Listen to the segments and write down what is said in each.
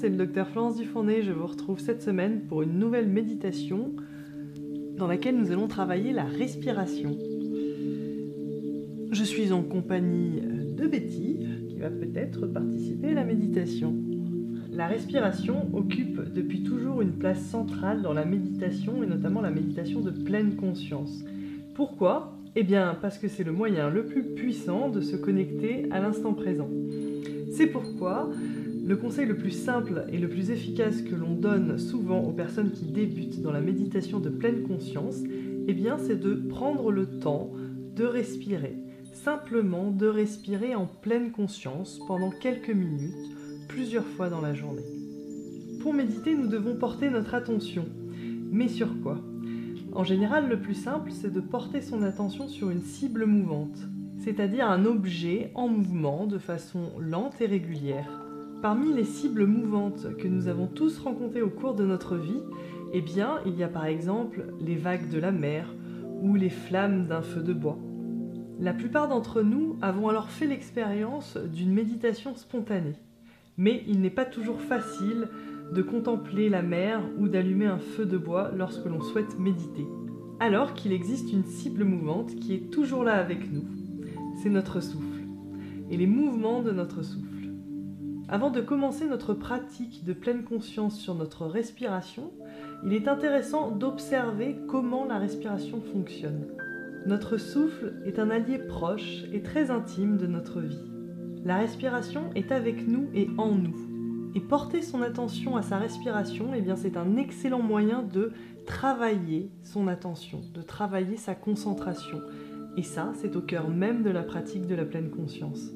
C'est le docteur Florence Dufournet. Je vous retrouve cette semaine pour une nouvelle méditation dans laquelle nous allons travailler la respiration. Je suis en compagnie de Betty qui va peut-être participer à la méditation. La respiration occupe depuis toujours une place centrale dans la méditation et notamment la méditation de pleine conscience. Pourquoi? Eh bien parce que c'est le moyen le plus puissant de se connecter à l'instant présent. C'est pourquoi le conseil le plus simple et le plus efficace que l'on donne souvent aux personnes qui débutent dans la méditation de pleine conscience, eh bien, c'est de prendre le temps de respirer. Simplement de respirer en pleine conscience pendant quelques minutes, plusieurs fois dans la journée. Pour méditer, nous devons porter notre attention. Mais sur quoi? En général, le plus simple, c'est de porter son attention sur une cible mouvante, c'est-à-dire un objet en mouvement de façon lente et régulière. Parmi les cibles mouvantes que nous avons tous rencontrées au cours de notre vie, eh bien, il y a par exemple les vagues de la mer ou les flammes d'un feu de bois. La plupart d'entre nous avons alors fait l'expérience d'une méditation spontanée. Mais il n'est pas toujours facile de contempler la mer ou d'allumer un feu de bois lorsque l'on souhaite méditer. Alors qu'il existe une cible mouvante qui est toujours là avec nous. C'est notre souffle et les mouvements de notre souffle. Avant de commencer notre pratique de pleine conscience sur notre respiration, il est intéressant d'observer comment la respiration fonctionne. Notre souffle est un allié proche et très intime de notre vie. La respiration est avec nous et en nous. Et porter son attention à sa respiration, eh c'est un excellent moyen de travailler son attention, de travailler sa concentration. Et ça, c'est au cœur même de la pratique de la pleine conscience.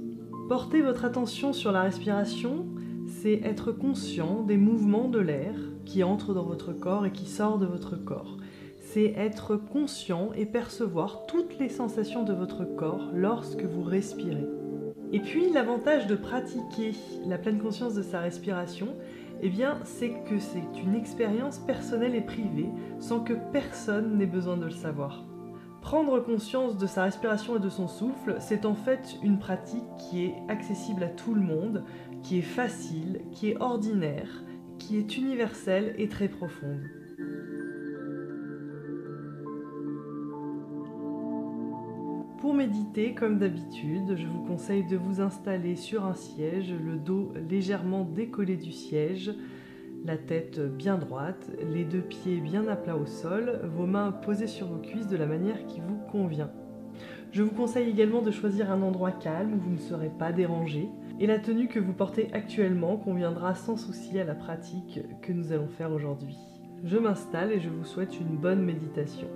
Porter votre attention sur la respiration, c'est être conscient des mouvements de l'air qui entre dans votre corps et qui sort de votre corps. C'est être conscient et percevoir toutes les sensations de votre corps lorsque vous respirez. Et puis l'avantage de pratiquer la pleine conscience de sa respiration, eh bien, c'est que c'est une expérience personnelle et privée sans que personne n'ait besoin de le savoir. Prendre conscience de sa respiration et de son souffle, c'est en fait une pratique qui est accessible à tout le monde, qui est facile, qui est ordinaire, qui est universelle et très profonde. Pour méditer, comme d'habitude, je vous conseille de vous installer sur un siège, le dos légèrement décollé du siège, la tête bien droite, les deux pieds bien à plat au sol, vos mains posées sur vos cuisses de la manière qui vous convient. Je vous conseille également de choisir un endroit calme où vous ne serez pas dérangé, et la tenue que vous portez actuellement conviendra sans souci à la pratique que nous allons faire aujourd'hui. Je m'installe et je vous souhaite une bonne méditation.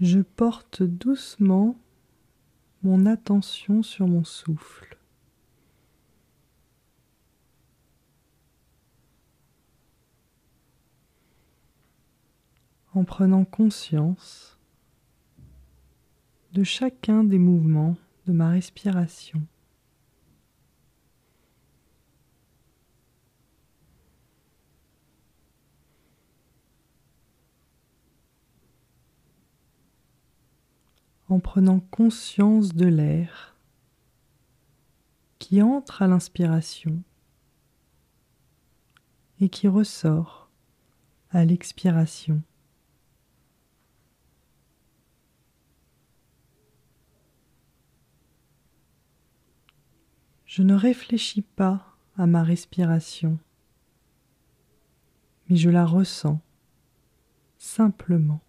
Je porte doucement mon attention sur mon souffle. En prenant conscience de chacun des mouvements de ma respiration. En prenant conscience de l'air qui entre à l'inspiration et qui ressort à l'expiration. Je ne réfléchis pas à ma respiration, mais je la ressens simplement.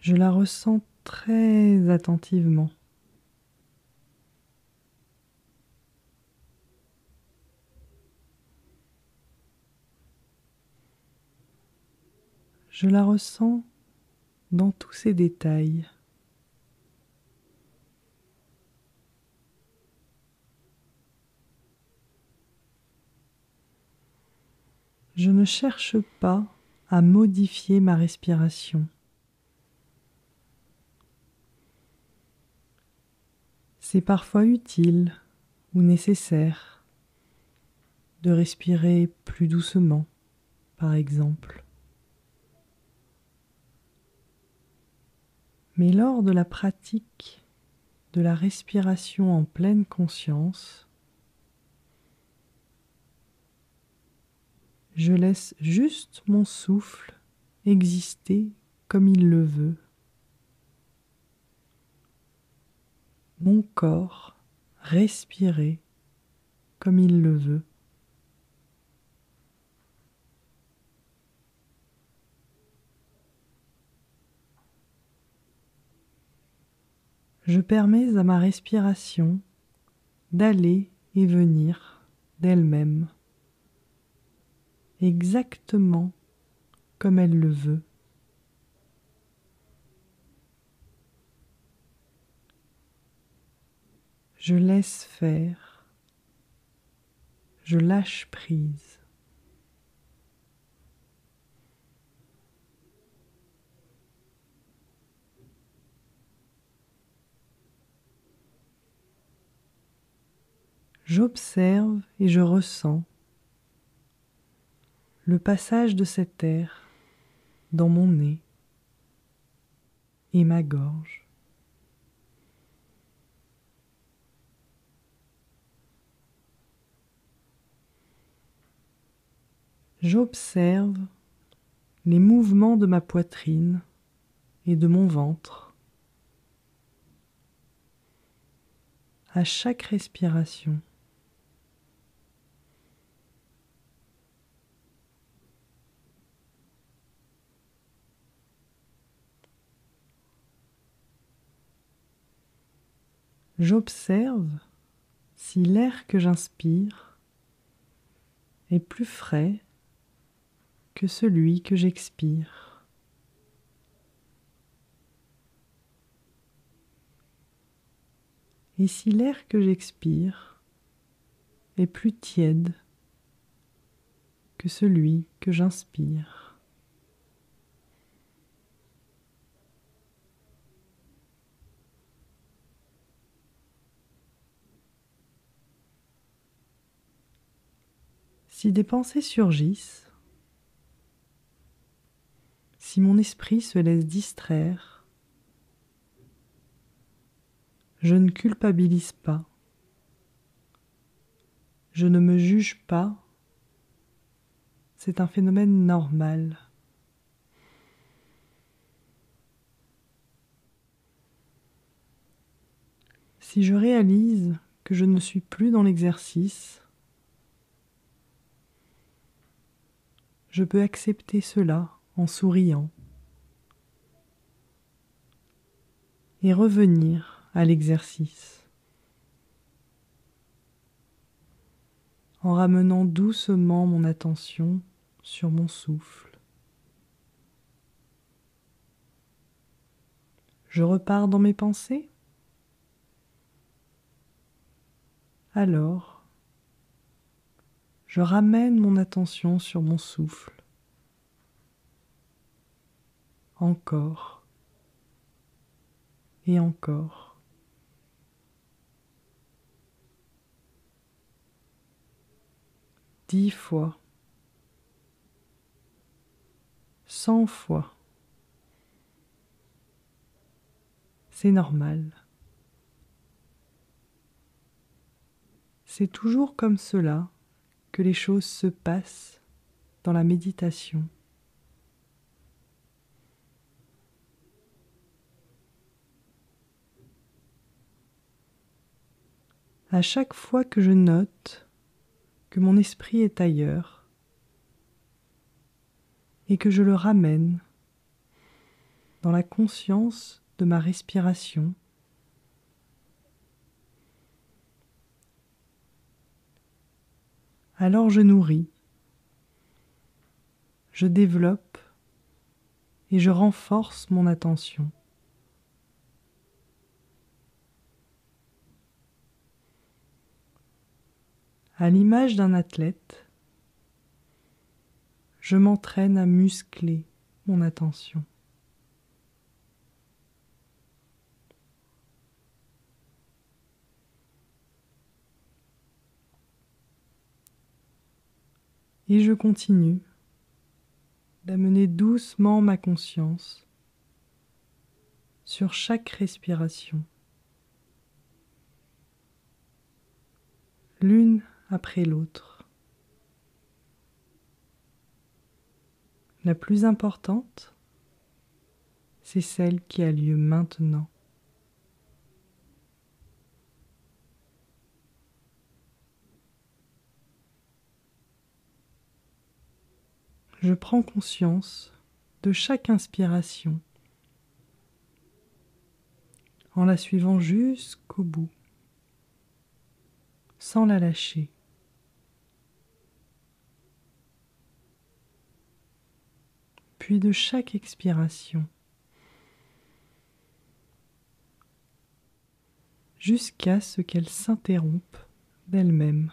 Je la ressens très attentivement. Je la ressens dans tous ses détails. Je ne cherche pas à modifier ma respiration. C'est parfois utile ou nécessaire, de respirer plus doucement, par exemple. Mais lors de la pratique de la respiration en pleine conscience, je laisse juste mon souffle exister comme il le veut. Mon corps respirer comme il le veut. Je permets à ma respiration d'aller et venir d'elle-même, exactement comme elle le veut. Je laisse faire, je lâche prise. J'observe et je ressens le passage de cet air dans mon nez et ma gorge. J'observe les mouvements de ma poitrine et de mon ventre à chaque respiration. J'observe si l'air que j'inspire est plus frais que celui que j'expire. Et si l'air que j'expire est plus tiède que celui que j'inspire. Si des pensées surgissent, si mon esprit se laisse distraire, je ne culpabilise pas, je ne me juge pas, c'est un phénomène normal. Si je réalise que je ne suis plus dans l'exercice, je peux accepter cela en souriant et revenir à l'exercice en ramenant doucement mon attention sur mon souffle. Je repars dans mes pensées Alors, je ramène mon attention sur mon souffle. Encore et encore. Dix fois, cent fois. C'est normal. C'est toujours comme cela que les choses se passent dans la méditation. À chaque fois que je note que mon esprit est ailleurs et que je le ramène dans la conscience de ma respiration, alors je nourris, je développe et je renforce mon attention. À l'image d'un athlète, je m'entraîne à muscler mon attention. Et je continue d'amener doucement ma conscience sur chaque respiration, l'une après l'autre. La plus importante, c'est celle qui a lieu maintenant. Je prends conscience de chaque inspiration en la suivant jusqu'au bout, sans la lâcher. De chaque expiration, jusqu'à ce qu'elle s'interrompe d'elle-même.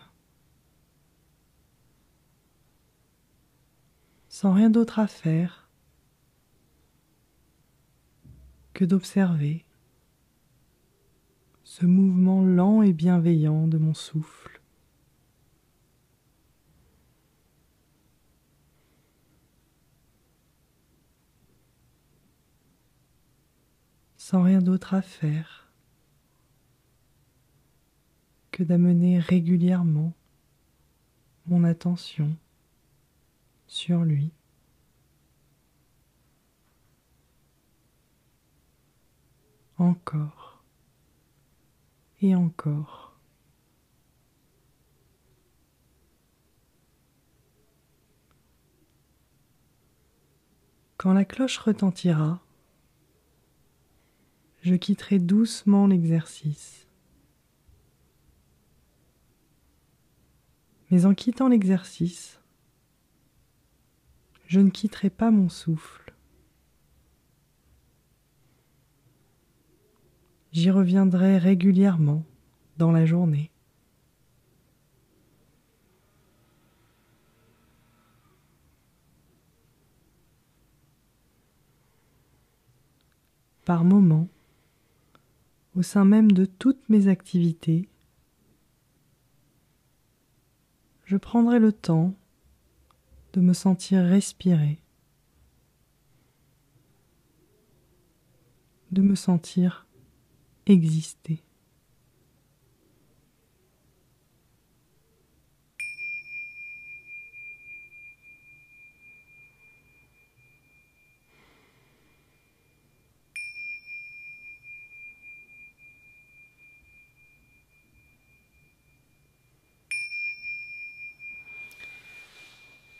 Sans rien d'autre à faire que d'observer ce mouvement lent et bienveillant de mon souffle. Sans rien d'autre à faire que d'amener régulièrement mon attention sur lui. Encore et encore. Quand la cloche retentira, je quitterai doucement l'exercice. Mais en quittant l'exercice, je ne quitterai pas mon souffle. J'y reviendrai régulièrement dans la journée. Par moments, au sein même de toutes mes activités, je prendrai le temps de me sentir respirer, de me sentir exister.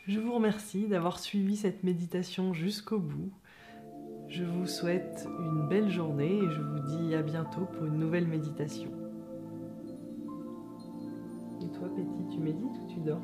Je vous remercie d'avoir suivi cette méditation jusqu'au bout. Je vous souhaite une belle journée et je vous dis à bientôt pour une nouvelle méditation. Et toi, Petit, tu médites ou tu dors?